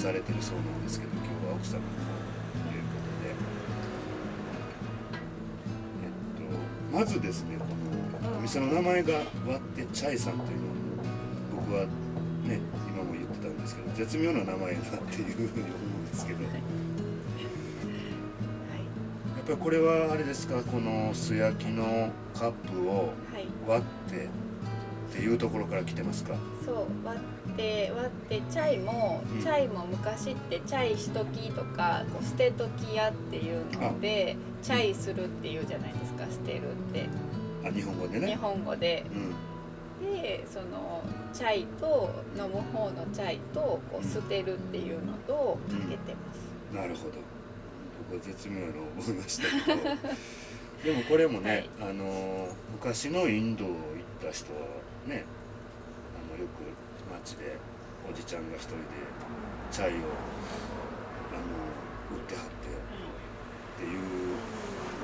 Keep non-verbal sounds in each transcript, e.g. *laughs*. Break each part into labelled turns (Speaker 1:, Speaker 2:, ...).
Speaker 1: されてるそうなんですけど今日は奥様の方ということで、えっと、まずですねこのお店の名前が「割ってチャイさん」というのを僕はね今も言ってたんですけど絶妙な名前だっていうふうに思うんですけど。やっぱりこれはあれですか？この素焼きのカップを割ってっていうところから来てますか、
Speaker 2: そう割って割ってチャイも、
Speaker 1: うん。
Speaker 2: チャイも昔ってチャイしときとかこう捨てときやっていうのでチャイするっていうじゃないですか捨てるって。
Speaker 1: あ日本語で
Speaker 2: 日
Speaker 1: ね
Speaker 2: 本語で。
Speaker 1: うん。
Speaker 2: でそのチャイと飲む方のチャイとこう捨てるっていうのとかけてます、
Speaker 1: なるほど。僕は絶妙なのを覚えましたけどでもこれもね、あの昔のインド行った人はねよく街でおじちゃんが一人でチャイをあの売ってはってっていう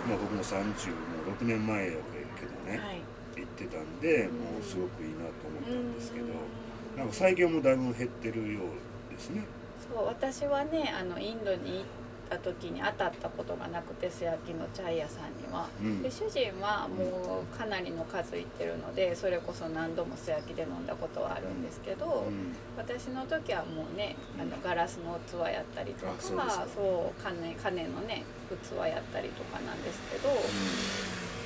Speaker 1: まあ僕も30もう6年前やけどね、
Speaker 2: はい
Speaker 1: 行ってたんでもうすごくいいなと思ったんですけどなんか最近もだいぶ減ってるようですね。
Speaker 2: そう私はねあのインドに行った時に当たったことがなくて素焼きのチャイ屋さんには。
Speaker 1: うん。
Speaker 2: で主人はもうかなりの数行ってるのでそれこそ何度も素焼きで飲んだことはあるんですけど、
Speaker 1: うん。
Speaker 2: 私の時はもうねあのガラスの器やったりとか
Speaker 1: うですか。
Speaker 2: そう金金のね器やったりとかなんですけど、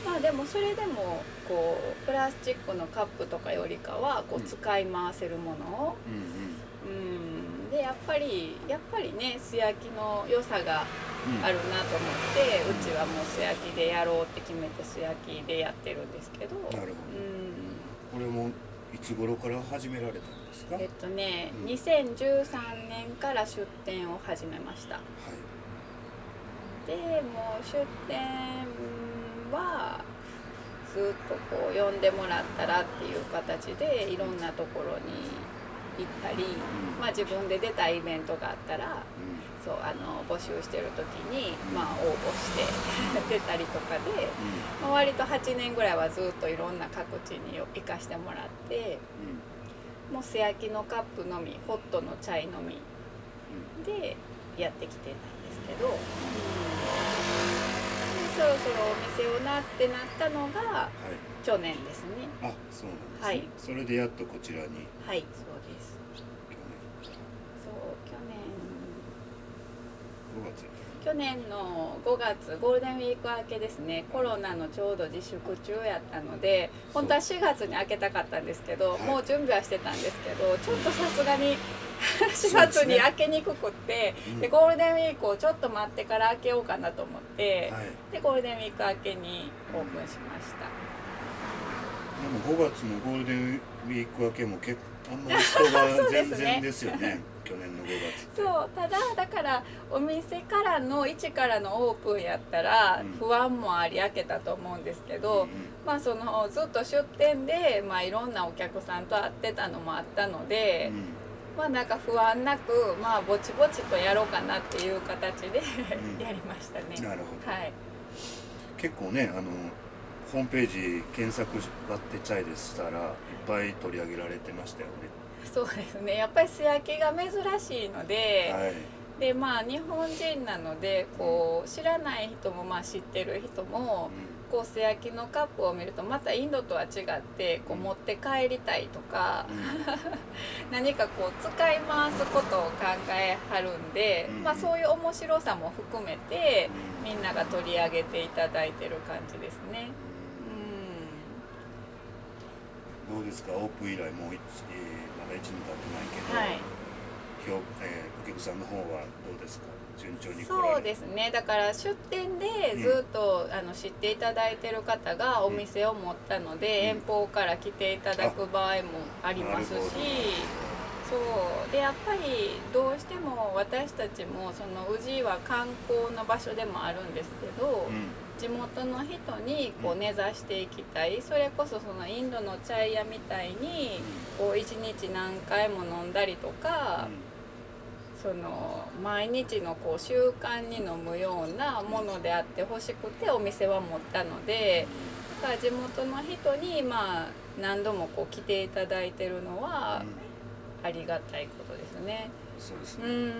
Speaker 2: まあでもそれでもこうプラスチックのカップとかよりかはこ
Speaker 1: う
Speaker 2: 使い回せるものを、
Speaker 1: うん、
Speaker 2: でやっぱりやっぱりね素焼きの良さが
Speaker 1: うん。
Speaker 2: あるなと思って、うちはもう素焼きでやろうって決めて素焼きでやってるんですけど。
Speaker 1: なるほど。
Speaker 2: うん。
Speaker 1: これもいつ頃から始められたんですか、
Speaker 2: えっとね、
Speaker 1: うん。
Speaker 2: 2013年から出店を始めました。
Speaker 1: はい。
Speaker 2: でもう出店はずっとこう呼んでもらったらっていう形でいろんなところに行ったり、
Speaker 1: うん。
Speaker 2: まあ、自分で出たイベントがあったら
Speaker 1: う
Speaker 2: そうあの募集してる時に、まあ、応募して *laughs* 出たりとかで、まあ、割と8年ぐらいはずっといろんな各地に行かしてもらってもう素焼きのカップのみホットのチャイのみでやってきてたんですけど、そろそろお店をなってなったのが
Speaker 1: はい。
Speaker 2: 去年ですね。
Speaker 1: あそうなんですね、
Speaker 2: はい。
Speaker 1: それでやっとこちらに。
Speaker 2: はいそうです。
Speaker 1: 去
Speaker 2: そう去年。
Speaker 1: 年5月
Speaker 2: 去年の5月ゴールデンウィーク明けですね。コロナのちょうど自粛中やったので本当は4月に開けたかったんですけど
Speaker 1: はい。
Speaker 2: もう準備はしてたんですけどちょっとさすがに4
Speaker 1: そう
Speaker 2: 月に開けにくくって
Speaker 1: うん。
Speaker 2: でゴールデンウィークをちょっと待ってから開けようかなと思って
Speaker 1: はい。
Speaker 2: でゴールデンウィーク明けにオープンしました。
Speaker 1: でも5月のゴールデンウィーク明けも結構あんまり人が *laughs* 全然ですよね去年の5月って。
Speaker 2: そうただだからお店からの一からのオープンやったら
Speaker 1: うん。
Speaker 2: 不安もあり開けたと思うんですけど、
Speaker 1: うん
Speaker 2: まあそのずっと出店で、まあ、いろんなお客さんと会ってたのもあったので、
Speaker 1: うん。
Speaker 2: まあなんか不安なくまあぼちぼちとやろうかなっていう形で
Speaker 1: うん。
Speaker 2: やりましたね。
Speaker 1: なるほど。
Speaker 2: はい、
Speaker 1: 結構ねあのホームページ検索バッテチャイでしたらいっぱい取り上げられてましたよね *laughs*
Speaker 2: そうですね。やっぱり素焼きが珍しいので、
Speaker 1: はい。
Speaker 2: でまあ日本人なのでこう知らない人もまあ知ってる人もこう素焼きのカップを見るとまたインドとは違ってこう持って帰りたいとか
Speaker 1: うん。*laughs*
Speaker 2: 何かこう使い回すことを考えはるんで、
Speaker 1: うん。
Speaker 2: まあ、そういう面白さも含めてみんなが取り上げていただいてる感じですね。う
Speaker 1: どうですか？オープン以来もう一、えーまだ1年経ってないけど、
Speaker 2: んはい。
Speaker 1: 評えーお客さんの方はどうですか？順調に
Speaker 2: そうですね。だから出店でずっと、あの知っていただいてる方がお店を持ったので、
Speaker 1: うん。
Speaker 2: 遠方から来ていただく場合もありますしそう。でやっぱりどうしても私たちもその宇治は観光の場所でもあるんですけど、
Speaker 1: うん
Speaker 2: 地元の人にこ
Speaker 1: う
Speaker 2: うん根ざしていきたい。それこそそのインドのチャイ屋みたいにこう一日何回も飲んだりとか。その毎日のこう習慣に飲むようなものであってほしくてお店は持ったのでだから地元の人にまあ何度もこう来ていただいてるのはありがたいことですね。
Speaker 1: そうですね。
Speaker 2: うん。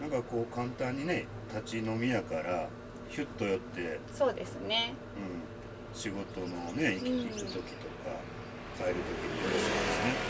Speaker 1: なんかこう簡単にね立ち飲みやからヒュッと寄って、
Speaker 2: そうですね。
Speaker 1: うん、仕事のね行き
Speaker 2: うん。
Speaker 1: 行く時とか帰る時によろしい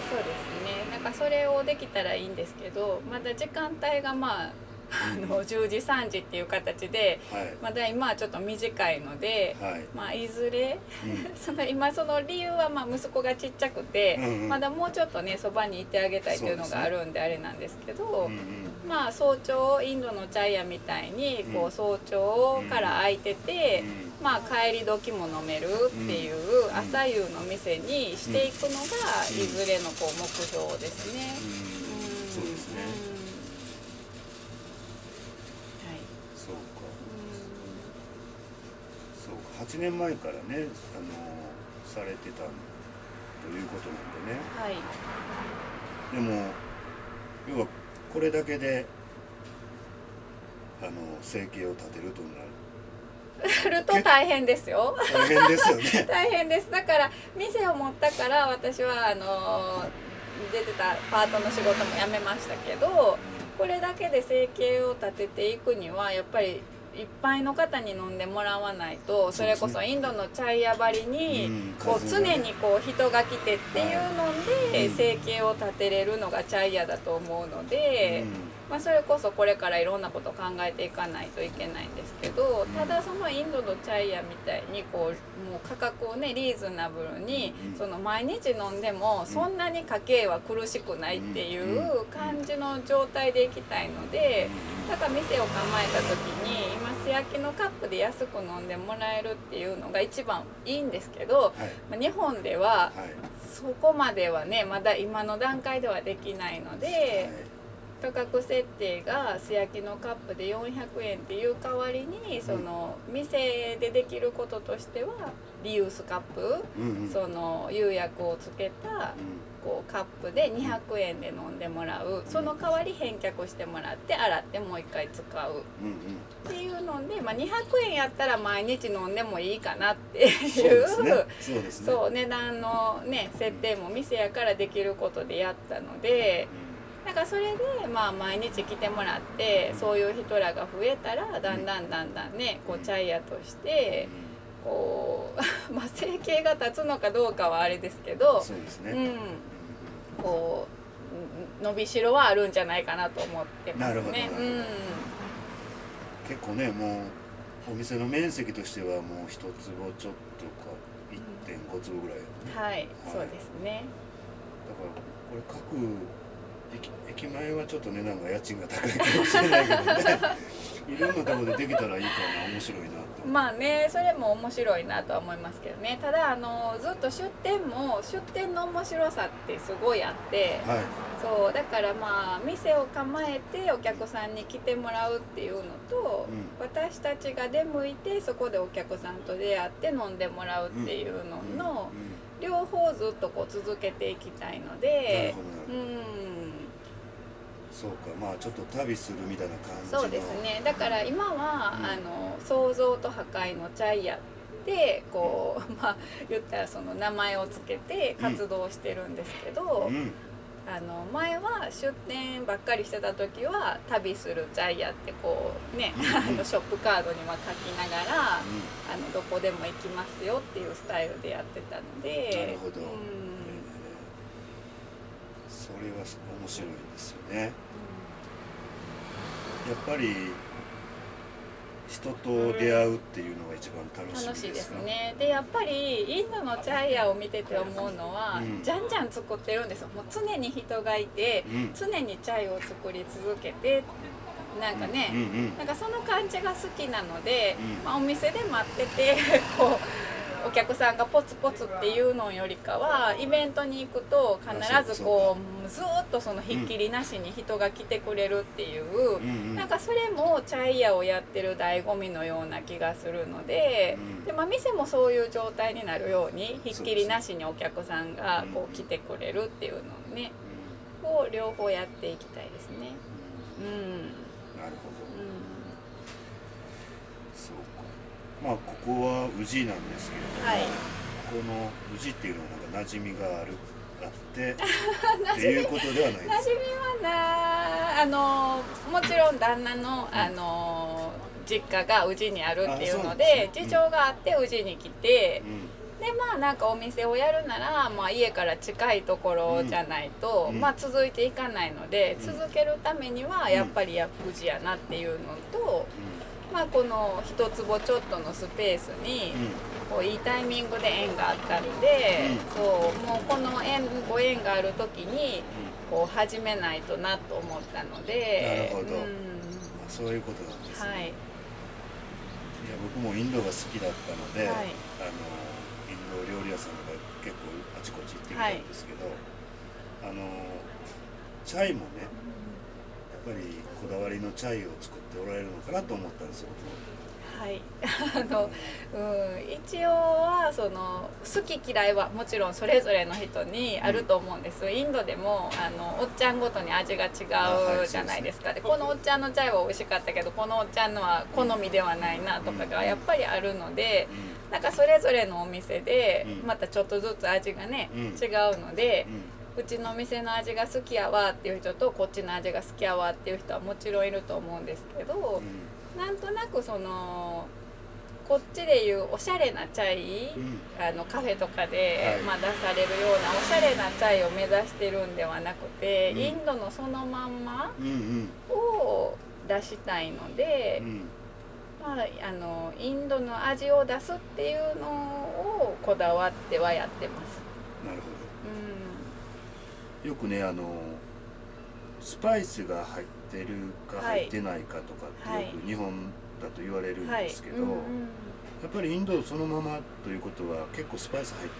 Speaker 2: そうですね。なんかそれをできたらいいんですけどまだ時間帯がまああの10時3時っていう形で
Speaker 1: ですね
Speaker 2: まだ今はちょっと短いので、
Speaker 1: はい。はい、
Speaker 2: まあ、いずれ
Speaker 1: うん。*laughs*
Speaker 2: その今その理由はまあ息子がちっちゃくて、
Speaker 1: うんうん
Speaker 2: まだもうちょっとねそばにいてあげたいっていうのがあるんであれなんですけど
Speaker 1: うんうん
Speaker 2: まあ早朝インドのチャイヤみたいにこ
Speaker 1: う
Speaker 2: 早朝から空いてて、
Speaker 1: うん。
Speaker 2: まあ帰り時も飲めるっていう
Speaker 1: ん。
Speaker 2: 朝夕の店にしていくのが
Speaker 1: うん
Speaker 2: いずれのこう目標ですね。
Speaker 1: うん。そうですね、
Speaker 2: うん。はい。
Speaker 1: そうか。そうか。8年前からねあのされてたということなんでね。
Speaker 2: はい。
Speaker 1: でも要はこれだけであの生計を立てるとなる。
Speaker 2: すると大変ですよ。
Speaker 1: 大変ですよね。*laughs*
Speaker 2: 大変です。だから店を持ったから私はあの出てたパートの仕事も辞めましたけどこれだけで生計を立てていくにはやっぱりいっぱいの方に飲んでもらわないとそれこそインドのチャイヤ張りに
Speaker 1: うん。
Speaker 2: こう常にこう人が来てっていうので
Speaker 1: うん。
Speaker 2: 生計を立てれるのがチャイヤだと思うので。まあ、それこそこれからいろんなことを考えていかないといけないんですけどただそのインドのチャイヤみたいにこうもう価格をねリーズナブルに
Speaker 1: うん。
Speaker 2: その毎日飲んでもそんなに家計は苦しくないっていう感じの状態でいきたいのでだから店を構えた時に今素焼きのカップで安く飲んでもらえるっていうのが一番いいんですけど、
Speaker 1: はい。
Speaker 2: まあ日本では
Speaker 1: はい。
Speaker 2: そこまではねまだ今の段階ではできないので。価格設定が素焼きのカップで400円っていう代わりにその店でできることとしてはリユースカップその釉薬をつけたこうカップで200円で飲んでもらう。その代わり返却してもらって洗ってもう一回使う。
Speaker 1: うんうん。
Speaker 2: っていうので、まあ、200円やったら毎日飲んでもいいかなっていう。
Speaker 1: ですね。そうですね。
Speaker 2: そう値段のね設定も店やからできることでやったので。なんかそれでまあ毎日来てもらってそういう人らが増えたらだんだんだんだんねこうチャイヤとしてこう *laughs* まあ生計が立つのかどうかはあれですけ
Speaker 1: うん
Speaker 2: ど。
Speaker 1: そうですね。
Speaker 2: うんこう伸びしろはあるんじゃないかなと思ってます
Speaker 1: なるほど。
Speaker 2: ね。
Speaker 1: なるほど結構ねもうお店の面積としてはもう一坪ちょっとか1.5坪ぐらい。やね
Speaker 2: うん、はい、そうですね。
Speaker 1: だからこれ各駅駅前はちょっと値段が家賃が高いかもしれないけどね。*laughs* いろんなところでできたらいいかな面白いな。と
Speaker 2: まあねそれも面白いなとは思いますけどね。ただあのずっと出店も出店の面白さってすごいあって
Speaker 1: はい。
Speaker 2: そうだからまあ店を構えてお客さんに来てもらうっていうのと、
Speaker 1: う
Speaker 2: 私たちが出向いてそこでお客さんと出会って飲んでもらうっていうのの
Speaker 1: うん。
Speaker 2: 両方ずっとこう続けていきたいのでうん
Speaker 1: そうかまあちょっと旅するみたいな感じの。
Speaker 2: そうですね。だから今は、
Speaker 1: うん。
Speaker 2: あの創造と破壊のチャイヤでこう *laughs* まあ言ったらその名前をつけて活動してるんですけど、
Speaker 1: うん。
Speaker 2: あの前は出店ばっかりしてた時は「旅するジャイア」ってこうね、
Speaker 1: うん。*laughs*
Speaker 2: あのショップカードには書きながらあのどこでも行きますよっていうスタイルでやってたので。
Speaker 1: なるほど。
Speaker 2: うん。
Speaker 1: それは面白いですよねぱり人と出会うっていうのが一番楽しい
Speaker 2: 楽しいです
Speaker 1: か
Speaker 2: ね。でやっぱりインドのチャイヤを見てて思うのは、
Speaker 1: うん。
Speaker 2: じゃんじゃん作ってるんですよ。もう常に人がいて
Speaker 1: うん。
Speaker 2: 常にチャイを作り続けてなんかね、
Speaker 1: うんうん。
Speaker 2: なんかその感じが好きなので、
Speaker 1: うん。
Speaker 2: まあ、お店で待ってて *laughs* こうお客さんがポツポツっていうのよりかはイベントに行くと必ずこうずーっとそのひっきりなしに人が来てくれるっていう、なんかそれもチャイヤをやってる醍醐味のような気がするので,、
Speaker 1: うん。
Speaker 2: でまあ、店もそういう状態になるようにひっきりなしにお客さんがこ
Speaker 1: う
Speaker 2: 来てくれるっていうのをね
Speaker 1: う
Speaker 2: を両方やっていきたいですね。
Speaker 1: ん。
Speaker 2: うん、
Speaker 1: なるほど
Speaker 2: うん
Speaker 1: そうかまあここは宇治なんですけれども、
Speaker 2: はい。
Speaker 1: この宇治っていうのはなんか馴染みがあるあってっていうことではないです
Speaker 2: 馴染みはなあのもちろん旦那のあの実家が宇治にあるっていうので
Speaker 1: あそうですね。
Speaker 2: 事情があって宇治に来て
Speaker 1: う、ん。
Speaker 2: でまあなんかお店をやるなら、まあ、家から近いところじゃないと、
Speaker 1: うん。
Speaker 2: まあ、続いていかないので、
Speaker 1: うん。
Speaker 2: 続けるためにはやっぱりや宇治やなっていうのと、まあ、この一坪ちょっとのスペースに、こういいタイミングで縁があったので、
Speaker 1: うん。
Speaker 2: そうもうこの縁ご縁がある時にこう始めないとなと思ったので
Speaker 1: なるほど。
Speaker 2: うん。
Speaker 1: うんそういうことなんですね、
Speaker 2: はい。
Speaker 1: い、や僕もインドが好きだったので、
Speaker 2: はい。
Speaker 1: あのインド料理屋さんとか結構あちこち行ってみたんですけど、あのチャイもねやっぱりこだわりのチャイを作っておられるのかなと思ったんですよ。
Speaker 2: はい、*laughs* あの、うん、一応はその好き嫌いはもちろんそれぞれの人にあると思うんです、インドでもあのおっちゃんごとに味が違
Speaker 1: う
Speaker 2: じゃないですか。でこのおっちゃんのチャイは美味しかったけどこのおっちゃんのは好みではないなとかがやっぱりあるのでなんかそれぞれのお店で
Speaker 1: うん。
Speaker 2: またちょっとずつ味がね、
Speaker 1: うん。
Speaker 2: 違うので
Speaker 1: う、ん
Speaker 2: うちのお店の味が好きやわっていう人とこっちの味が好きやわっていう人はもちろんいると思うんですけど、なんとなくそのこっちでいうおしゃれなチャイ、
Speaker 1: うんうん
Speaker 2: あのカフェとかで、
Speaker 1: はい。
Speaker 2: まあ、出されるようなおしゃれなチャイを目指してるんではなくて、
Speaker 1: うん
Speaker 2: インドのそのまんま
Speaker 1: うんうん。
Speaker 2: を出したいので、
Speaker 1: うん。
Speaker 2: まあ、あのインドの味を出すっていうのをこだわってはやってます。
Speaker 1: なるほ
Speaker 2: う
Speaker 1: どよくねあのスパイスが入ってるか
Speaker 2: はい。
Speaker 1: 入ってないかとかってよく日本だと言われるん
Speaker 2: ん、はい
Speaker 1: ですけど、
Speaker 2: うんうん
Speaker 1: やっぱりインドそのままということは結構スパイス入っ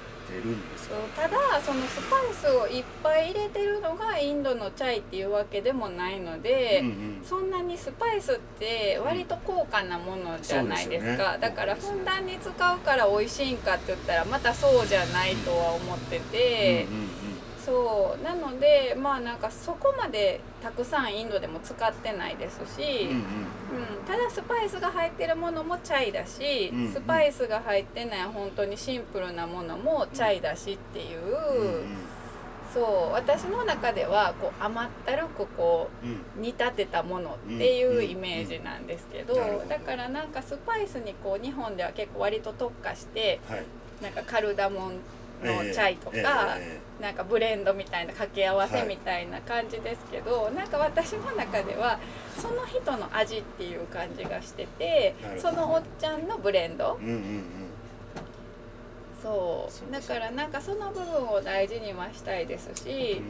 Speaker 1: てるんですか？
Speaker 2: ただそのスパイスをいっぱい入れてるのがインドのチャイっていうわけでもないので、
Speaker 1: うんうん。
Speaker 2: そんなにスパイスって割と高価なものじゃないですか、
Speaker 1: そうですよね。
Speaker 2: だからふんだんに使うから美味しいんかって言ったらまたそうじゃないとは思ってて、
Speaker 1: うんうん
Speaker 2: そうなのでまあなんかそこまでたくさんインドでも使ってないですし、
Speaker 1: うんうん。
Speaker 2: うん、ただスパイスが入ってるものもチャイだし、
Speaker 1: うん
Speaker 2: スパイスが入ってない本当にシンプルなものもチャイだしっていう、
Speaker 1: うんうん。
Speaker 2: そう私の中ではこう甘ったるくこ
Speaker 1: うん。
Speaker 2: う煮立てたものっていうイメージなんですけど。だからなんかスパイスにこう日本では結構割と特化して
Speaker 1: はい。
Speaker 2: なんかカルダモンのチャイとか、なんかブレンドみたいな掛け合わせ
Speaker 1: はい
Speaker 2: みたいな感じですけど、なんか私の中ではその人の味っていう感じがしててそのおっちゃんのブレンド。
Speaker 1: えうんうんうん。
Speaker 2: そう。だからなんかその部分を大事にはしたいですし、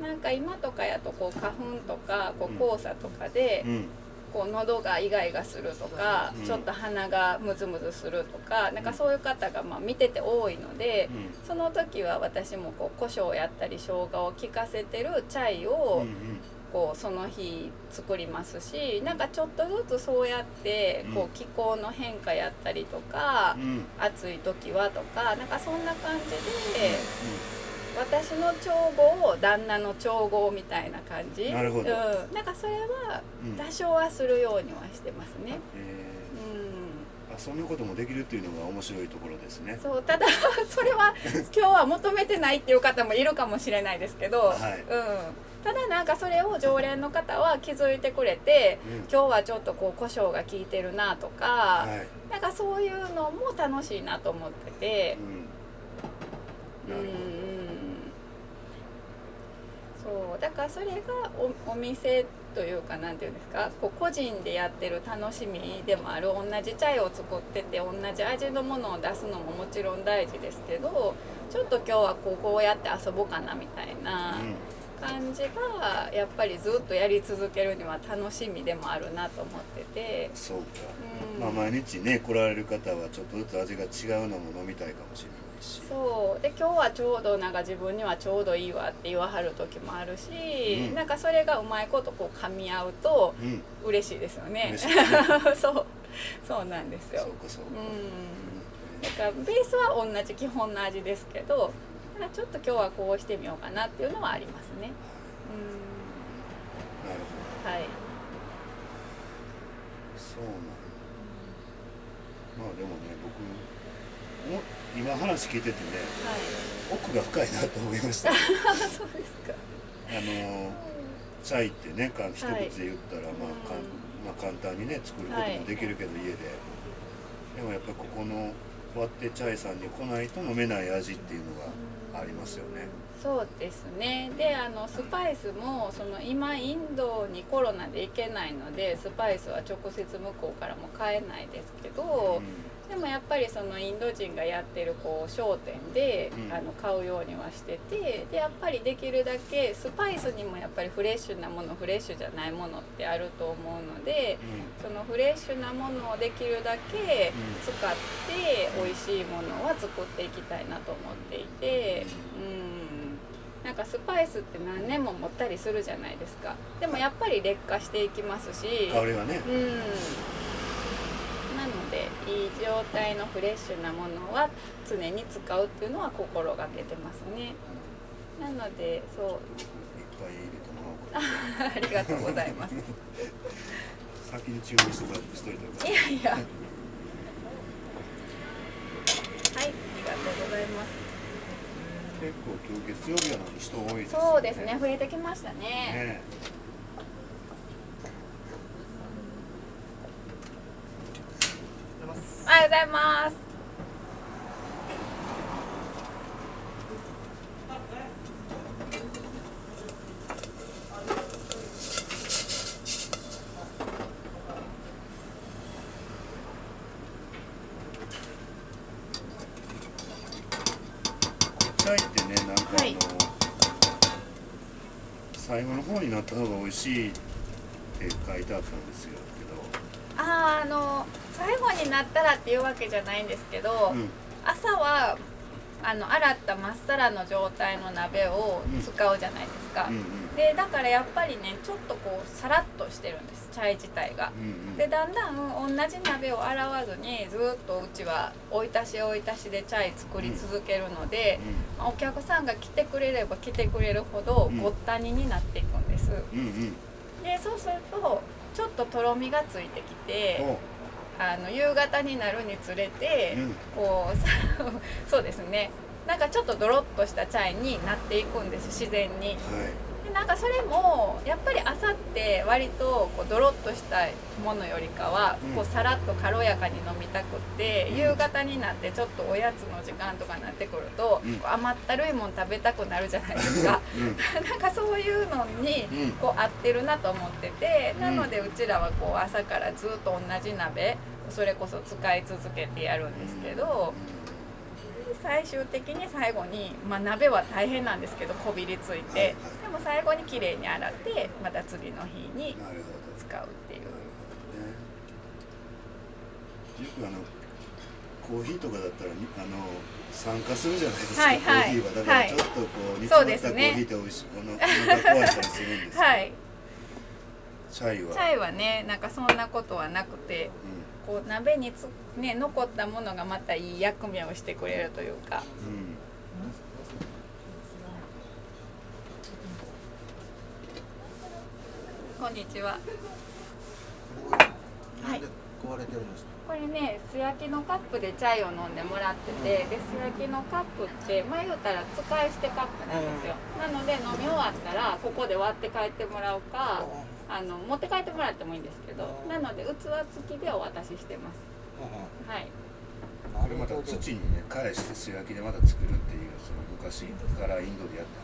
Speaker 2: なんか今とかやとこう花粉とかこう黄砂とかで
Speaker 1: うんうん
Speaker 2: こう喉がイガイガするとか、
Speaker 1: うん。
Speaker 2: ちょっと鼻がムズムズするとかなんかそういう方がまあ見てて多いので、
Speaker 1: うん。
Speaker 2: その時は私もこう胡椒やったり生姜を効かせてるチャイ
Speaker 1: うん
Speaker 2: を
Speaker 1: うん。
Speaker 2: こうその日作りますしなんかちょっとずつそうやってこ
Speaker 1: う
Speaker 2: 気候の変化やったりとか
Speaker 1: うん。
Speaker 2: 暑い時はとかなんかそんな感じで私の調合を旦那の調合みたいな感じ。
Speaker 1: なるほど。
Speaker 2: うん、なんかそれは
Speaker 1: うん。
Speaker 2: 多少はするようにはしてますね。
Speaker 1: え
Speaker 2: うん。
Speaker 1: ーあそんなこともできるっていうのが面白いところですね。
Speaker 2: そう。ただそれは *laughs* 今日は求めてないっていう方もいるかもしれないですけど、
Speaker 1: はい。
Speaker 2: うん、ただなんかそれを常連の方は気づいてくれて
Speaker 1: うん。
Speaker 2: 今日はちょっとこう胡椒が効いてるなとか、
Speaker 1: はい。
Speaker 2: なんかそういうのも楽しいなと思ってて。
Speaker 1: う、ん。
Speaker 2: うんそうだからそれがおお店というかなんていうんですかこう個人でやってる楽しみでもある同じチャイを作ってて同じ味のものを出すのももちろん大事ですけどちょっと今日はこうこうやって遊ぼうかなみたいな
Speaker 1: ど
Speaker 2: 感じがやっぱりずっとやり続けるには楽しみでもあるなと思ってて。
Speaker 1: うん。そうか。
Speaker 2: うん。
Speaker 1: まあ毎日ね来られる方はちょっとずつ味が違うのも飲みたいかもしれないし。
Speaker 2: そう。で今日はちょうどなんか自分にはちょうどいいわって言わはる時もあるし、
Speaker 1: うん。
Speaker 2: なんかそれがうまいことこう噛み合うと
Speaker 1: うん。
Speaker 2: 嬉しいですよね。
Speaker 1: 嬉しいね。*laughs*
Speaker 2: そう。そうなんですよ。
Speaker 1: そう
Speaker 2: ん。だからベースは同じ基本の味ですけどただちょっと今日はこうしてみようかなっていうのはありますね。
Speaker 1: なるほど。
Speaker 2: うんはい。
Speaker 1: そうなんまあでもね僕お今話聞いててね
Speaker 2: はい。
Speaker 1: 奥が深いなと思いました。あ *laughs*
Speaker 2: そうですか。
Speaker 1: のチャイってねか一言で言ったら、まあかんまあ、簡単にね作ることもできるけど、家で。でもやっぱりここの割ってチャイさんに来ないと飲めない味っていうのがありますよね。
Speaker 2: そうですね。であのスパイスもその今インドにコロナで行けないのでスパイスは直接向こうからも買えないですけど、でもやっぱりそのインド人がやってるこう商店で、
Speaker 1: うん。
Speaker 2: あの買うようにはしててでやっぱりできるだけスパイスにもやっぱりフレッシュなものフレッシュじゃないものってあると思うので
Speaker 1: う
Speaker 2: そのフレッシュなものをできるだけ使って美味しいものは作っていきたいなと思っていてうん。なんかスパイスって何年も持ったりするじゃないですか。でもやっぱり劣化していきますし
Speaker 1: ん、香りがね。
Speaker 2: うんでいい状態のフレッシュなものは常に使うっていうのは心がけてますね。なのでそう。*laughs* ありがとうございます。
Speaker 1: 先に注文してしといてい
Speaker 2: いやいや。*laughs* はいありがとうございます。
Speaker 1: 結構今日月曜日なのに人多いですよ
Speaker 2: そうですね増えてきましたね。
Speaker 1: ね
Speaker 2: おはようございます。
Speaker 1: チャイってねなんかあの、
Speaker 2: はい。
Speaker 1: 最後の方になった方が美味しいって書いてあったんですよ
Speaker 2: あーあの最後になったらっていうわけじゃないんですけど、
Speaker 1: うん。
Speaker 2: 朝はあの洗ったまっさらの状態の鍋を使うじゃないですか、
Speaker 1: うんうん。
Speaker 2: でだからやっぱりねちょっとこうさらっとしてるんですチャイ自体が。
Speaker 1: うんうん。
Speaker 2: でだんだん同じ鍋を洗わずにずっとうちは追い足し追い足しでチャイ作り続けるので、まあお客さんが来てくれれば来てくれるほど
Speaker 1: うん。
Speaker 2: ごったにになっていくんです。
Speaker 1: うんうん。うん
Speaker 2: でそうするとちょっととろみがついてきて
Speaker 1: お
Speaker 2: あの夕方になるにつれて、
Speaker 1: うん。
Speaker 2: こうさ *laughs* そうですね。なんかちょっとドロッとしたチャイになっていくんです自然に。
Speaker 1: はい。
Speaker 2: でなんかそれもやっぱり朝って割とこうドロッとしたものよりかは
Speaker 1: うん。
Speaker 2: こうさらっと軽やかに飲みたくって、
Speaker 1: うん。
Speaker 2: 夕方になってちょっとおやつの時間とかになってくると、
Speaker 1: うん。
Speaker 2: こう甘ったるいもん食べたくなるじゃないですか。
Speaker 1: うん。*laughs*
Speaker 2: なんかそういうのに
Speaker 1: うん。
Speaker 2: こう合ってるなと思ってて、
Speaker 1: うん。
Speaker 2: なのでうちらはこう朝からずっと同じ鍋それこそ使い続けてやるんですけど、最終的に最後に、まあ、鍋は大変なんですけどこびりついて、
Speaker 1: はい。はい
Speaker 2: でも最後に綺麗に洗ってまた次の日に使うっていう。
Speaker 1: よくあのコーヒーとかだったらにあの酸化するじゃないですか、
Speaker 2: はいはい。
Speaker 1: コーヒーは。だから
Speaker 2: はい。
Speaker 1: ちょっとこう煮詰まったコーヒーって美味しいあのお腹壊したりするんですよ、*laughs*
Speaker 2: はい。
Speaker 1: チャイは？
Speaker 2: チャイはねなんかそんなことはなくてこう鍋につ、ね、残ったものがまたいい役目をしてくれるというか。
Speaker 1: うん、うん
Speaker 2: こんにちは。
Speaker 3: なんで壊れてるんですか。
Speaker 2: これね素焼きのカップでチャイを飲んでもらっててで素焼きのカップってまあ言うたら使い捨てカップなんですよ、なので飲み終わったらここで割って帰ってもらうかあの持って帰ってもらってもいいんですけどなので器付きでお渡ししてます。はい。
Speaker 1: これまた土にね返して素焼きでまた作るっていうその昔からインドでやって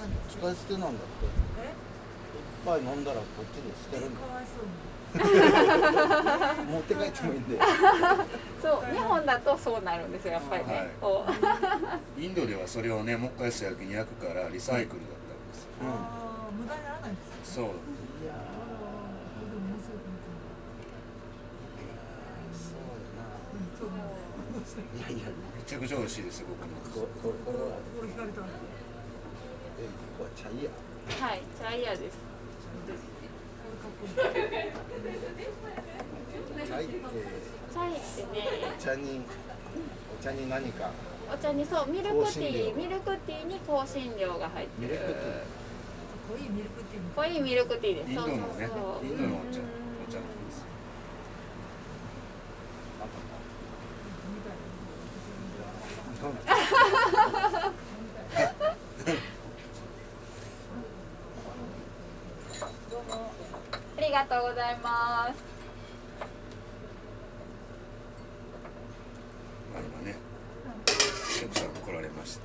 Speaker 1: はっ
Speaker 3: 使い捨てなんだって。一杯飲んだらこっちで？捨てるんだ。持って帰ってもいいんで。
Speaker 2: そう *laughs* 日本だとそうなるんですよやっぱりね、
Speaker 1: はい
Speaker 2: こう。
Speaker 1: たインドではそれをねもう一回素焼きに焼くからリサイクルだったんですよ。
Speaker 3: うん。
Speaker 4: あー無駄に
Speaker 1: そう
Speaker 3: いや
Speaker 4: い
Speaker 3: そうだな。いやいや、
Speaker 1: めちゃくちゃ美味しいですよ僕の
Speaker 3: こここれは
Speaker 4: これ引かれた
Speaker 3: えここはチャイや。
Speaker 2: はいチャイヤです
Speaker 3: チャイって
Speaker 2: チャイってね
Speaker 3: お茶にお茶に何か
Speaker 2: お茶にそうミルクティーミルクティーに香辛料が入ってる
Speaker 3: ミルクテ
Speaker 4: 濃いミルクっていうの
Speaker 2: 濃いミルクティーですそうそうそう
Speaker 1: インドのお茶お茶なんですよ
Speaker 3: あと
Speaker 2: チざいます
Speaker 1: まあ今ねお客さん来られました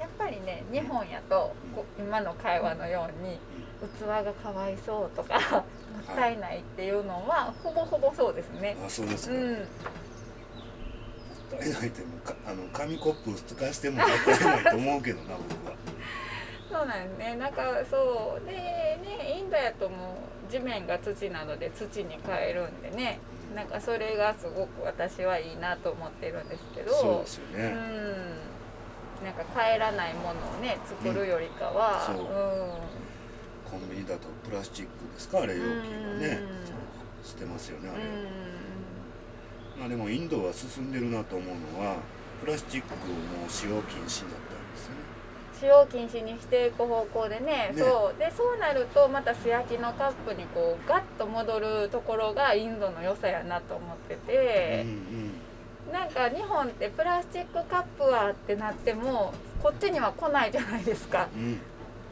Speaker 2: やっぱりね日本やとこう今の会話のように器がかわいそうとかもったいないっていうのはほぼほぼそうですね。
Speaker 1: あそうですか、
Speaker 2: うん、
Speaker 1: もったいないってもうかあの紙コップ使わせてももったいないと思うけどな僕は *laughs*
Speaker 2: そうなんですね。なんかそうでねインドやともう地面が土などで土に変えるんでね。なんかそれがすごく私はいいなと思ってるんですけど。
Speaker 1: そうですよ
Speaker 2: う
Speaker 1: ね、
Speaker 2: ん。なんか帰らないものをね作るよりかは、
Speaker 1: うんコンビニだとプラスチックですか？あれ容器がね。捨てますよねあれ、まあでもインドは進んでるなと思うのはプラスチックをもう使用禁止になったんですよね。
Speaker 2: 使用禁止にしていく方向でね
Speaker 1: ね。
Speaker 2: そう。でそうなるとまた素焼きのカップにこうガッと戻るところがインドの良さやなと思ってて。
Speaker 1: う、ん
Speaker 2: なんか日本ってプラスチックカップはってなってもこっちには来ないじゃないですか。
Speaker 1: うん。うん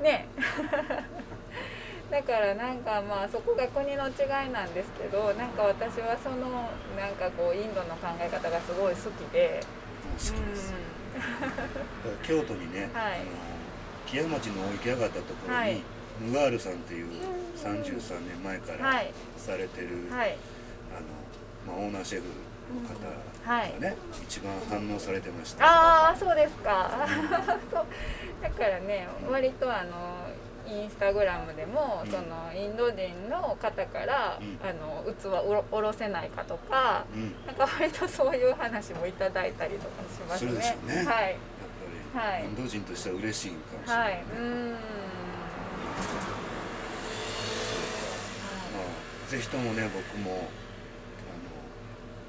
Speaker 2: ね。*laughs* だからなんかまあそこが国の違いなんですけどなんか私はそのなんかこうインドの考え方がすごい好きで、
Speaker 1: 好きです、だから京都にね、*laughs*
Speaker 2: はい。
Speaker 1: あの木屋町の置き上がったところに、
Speaker 2: はい。
Speaker 1: ヌガールさんっていう33年前から
Speaker 2: はい。
Speaker 1: されてる、
Speaker 2: はい。
Speaker 1: あのまあ、オーナーシェフの方
Speaker 2: はい。
Speaker 1: 一番反応されてました。
Speaker 2: ああそうですか。*laughs* そう。だからね割とあのインスタグラムでも、
Speaker 1: うん。
Speaker 2: そのインド人の方から、
Speaker 1: うん。
Speaker 2: あの器おろおろせないかとか
Speaker 1: うん、
Speaker 2: なんか割とそういう話もいただいたりとかしますね。
Speaker 1: すね。
Speaker 2: はい。
Speaker 1: やっぱり、
Speaker 2: はい。
Speaker 1: インド人としては嬉しいんかもしれな、
Speaker 2: はい。い、
Speaker 1: ね
Speaker 2: うーん。
Speaker 1: まあ、ぜひともね僕も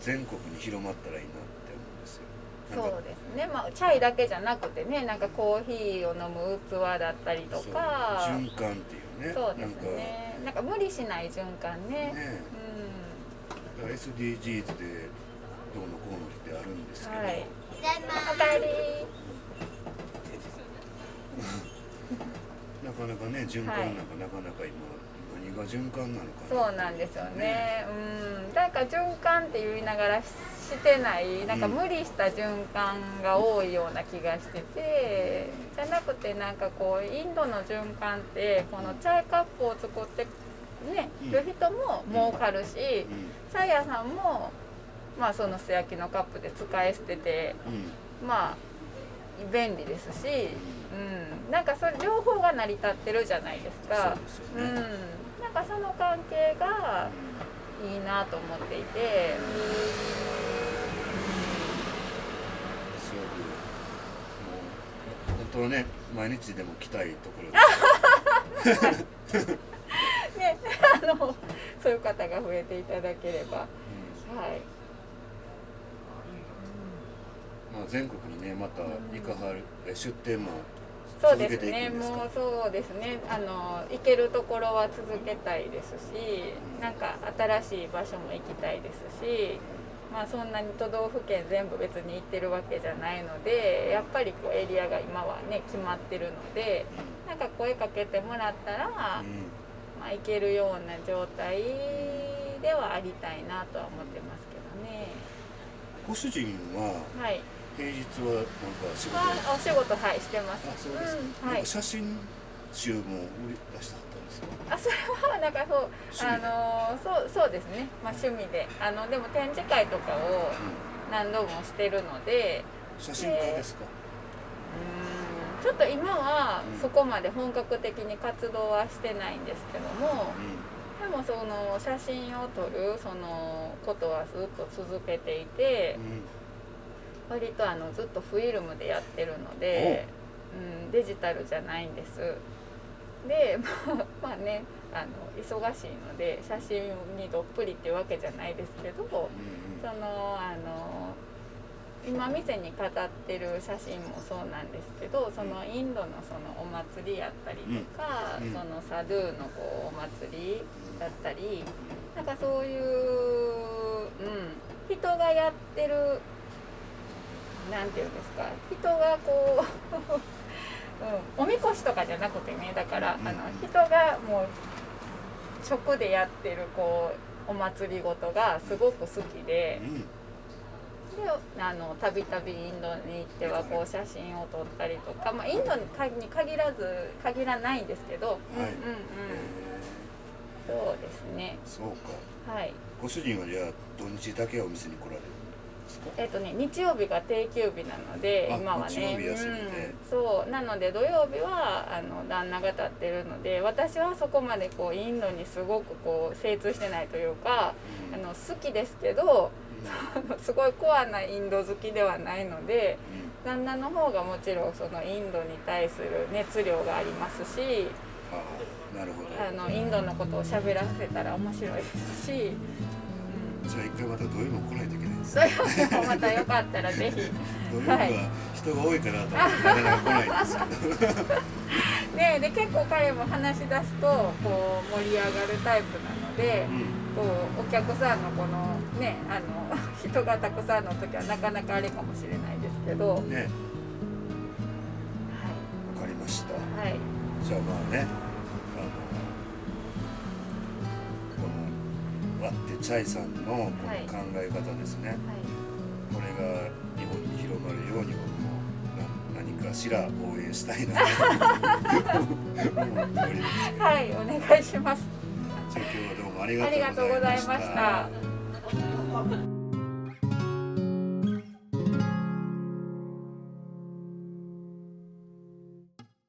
Speaker 1: 全国に広まったらいいなって思うんですよ。なんか
Speaker 2: そうですね、まあ、チャイだけじゃなくてねなんかコーヒーを飲む器だったりとか。
Speaker 1: 循環っていうね。
Speaker 2: そうですね。なんか無理しない循環ね。
Speaker 1: なん。かねだから SDGs でどうのこうのってあるんですけど、
Speaker 2: うんはい。おかえり。*laughs*
Speaker 1: なかなかね循環なんかなかなか今、何が循環なのか
Speaker 2: そうなんですよね。うん。なんか循環って言いながらししてないなんか無理した循環が多いような気がしててじゃなくてなんかこうインドの循環ってこのチャイカップを作ってね
Speaker 1: うん。
Speaker 2: る人も儲かるし
Speaker 1: うん。
Speaker 2: チャイ屋さんもまあその素焼きのカップで使い捨てて
Speaker 1: うん。
Speaker 2: まあ便利ですし、うん、なんかそれ両方が成り立ってるじゃないです
Speaker 1: そうすよね、
Speaker 2: うんかその関係がいいなと思っていて、
Speaker 1: すごくもう本当はね毎日でも来たいところです、
Speaker 2: ね、あのそういう方が増えていただければ、はい、
Speaker 1: まあ、全国にねまた行かはるえ出店も
Speaker 2: そうですね。もうそうですね。あの行けるところは続けたいですし、なんか新しい場所も行きたいですし。まあそんなに都道府県全部別に行ってるわけじゃないのでやっぱりこうエリアが今はね決まってるのでなんか声かけてもらったら、
Speaker 1: うん
Speaker 2: まあ、行けるような状態ではありたいなとは思ってますけどね。
Speaker 1: ご主人は
Speaker 2: はい。
Speaker 1: 平日はなんか仕事？
Speaker 2: まあ、お仕事はいしてます。
Speaker 1: あそうですか、
Speaker 2: うん、はい。
Speaker 1: 写真集も売り出してはったんですか？
Speaker 2: あ、それはなんかそう、あのそうそうですね。まあ趣味で、あのでも展示会とかを
Speaker 1: う
Speaker 2: 何度もしてるので、
Speaker 1: ん、写真家ですか、
Speaker 2: うーん、ちょっと今は
Speaker 1: うん。
Speaker 2: そこまで本格的に活動はしてないんですけども、でもその写真を撮るそのことはずっと続けていて
Speaker 1: う、ん
Speaker 2: 割とあのずっとフィルムでやってるので、う。ん、デジタルじゃないんです。で、*laughs* まあ、まあねあの忙しいので写真にどっぷりっていうわけじゃないですけどそ
Speaker 1: うん。
Speaker 2: のあの今店に飾ってる写真もそうなんですけどそのインドのそのお祭りやったりとか、そのサドゥーのこうお祭りだったりなんかそういう、うん、人がやってるなんていうんですか人がこう *laughs* うん、おみこしとかじゃなくてねだから、
Speaker 1: うん。
Speaker 2: あの人がもう直でやってるこうお祭りごとがすごく好きで
Speaker 1: うん。
Speaker 2: であのたびたびインドに行ってはこう写真を撮ったりとか、まあ、インドに限に限らず限らないんですけど、うんうんうん。
Speaker 1: え
Speaker 2: そうですね。
Speaker 1: ーそうか。
Speaker 2: はい。
Speaker 1: ご主人はじゃあ土日だけお店に来られる？んですか？
Speaker 2: えっとね日曜日が定休日なので
Speaker 1: あ
Speaker 2: 今はね。うん、そう。なので土曜日はあの旦那が立ってるので私はそこまでこうインドにすごくこう精通してないというかあの好きですけどあの *laughs* すごいコアなインド好きではないので
Speaker 1: うん。うん
Speaker 2: 旦那の方がもちろんそのインドに対する熱量がありますし
Speaker 1: なるほど。
Speaker 2: あのインドのことを喋らせたら面白いですし、うん、
Speaker 1: じゃあ一回また土曜日も来ないといけない
Speaker 2: それもまたよかったらぜひ。*laughs*
Speaker 1: は人が多いかなとなか来ない。*laughs* んですけど
Speaker 2: でで結構彼も話し出すとこう盛り上がるタイプなので
Speaker 1: うん。
Speaker 2: こうお客さんのこのねあの *laughs* 人がたくさんの時はなかなかあれかもしれないですけど、はい。
Speaker 1: ねわかりました。
Speaker 2: はい。
Speaker 1: じゃあまあねのワッテチャイさんのこの考え方ですね、
Speaker 2: はい。
Speaker 1: これが日本に広まるように僕もな何かしら応援したいな。と思っております、
Speaker 2: はい、お願いします。
Speaker 1: 今日はどうも
Speaker 2: ありがとうございました。
Speaker 1: た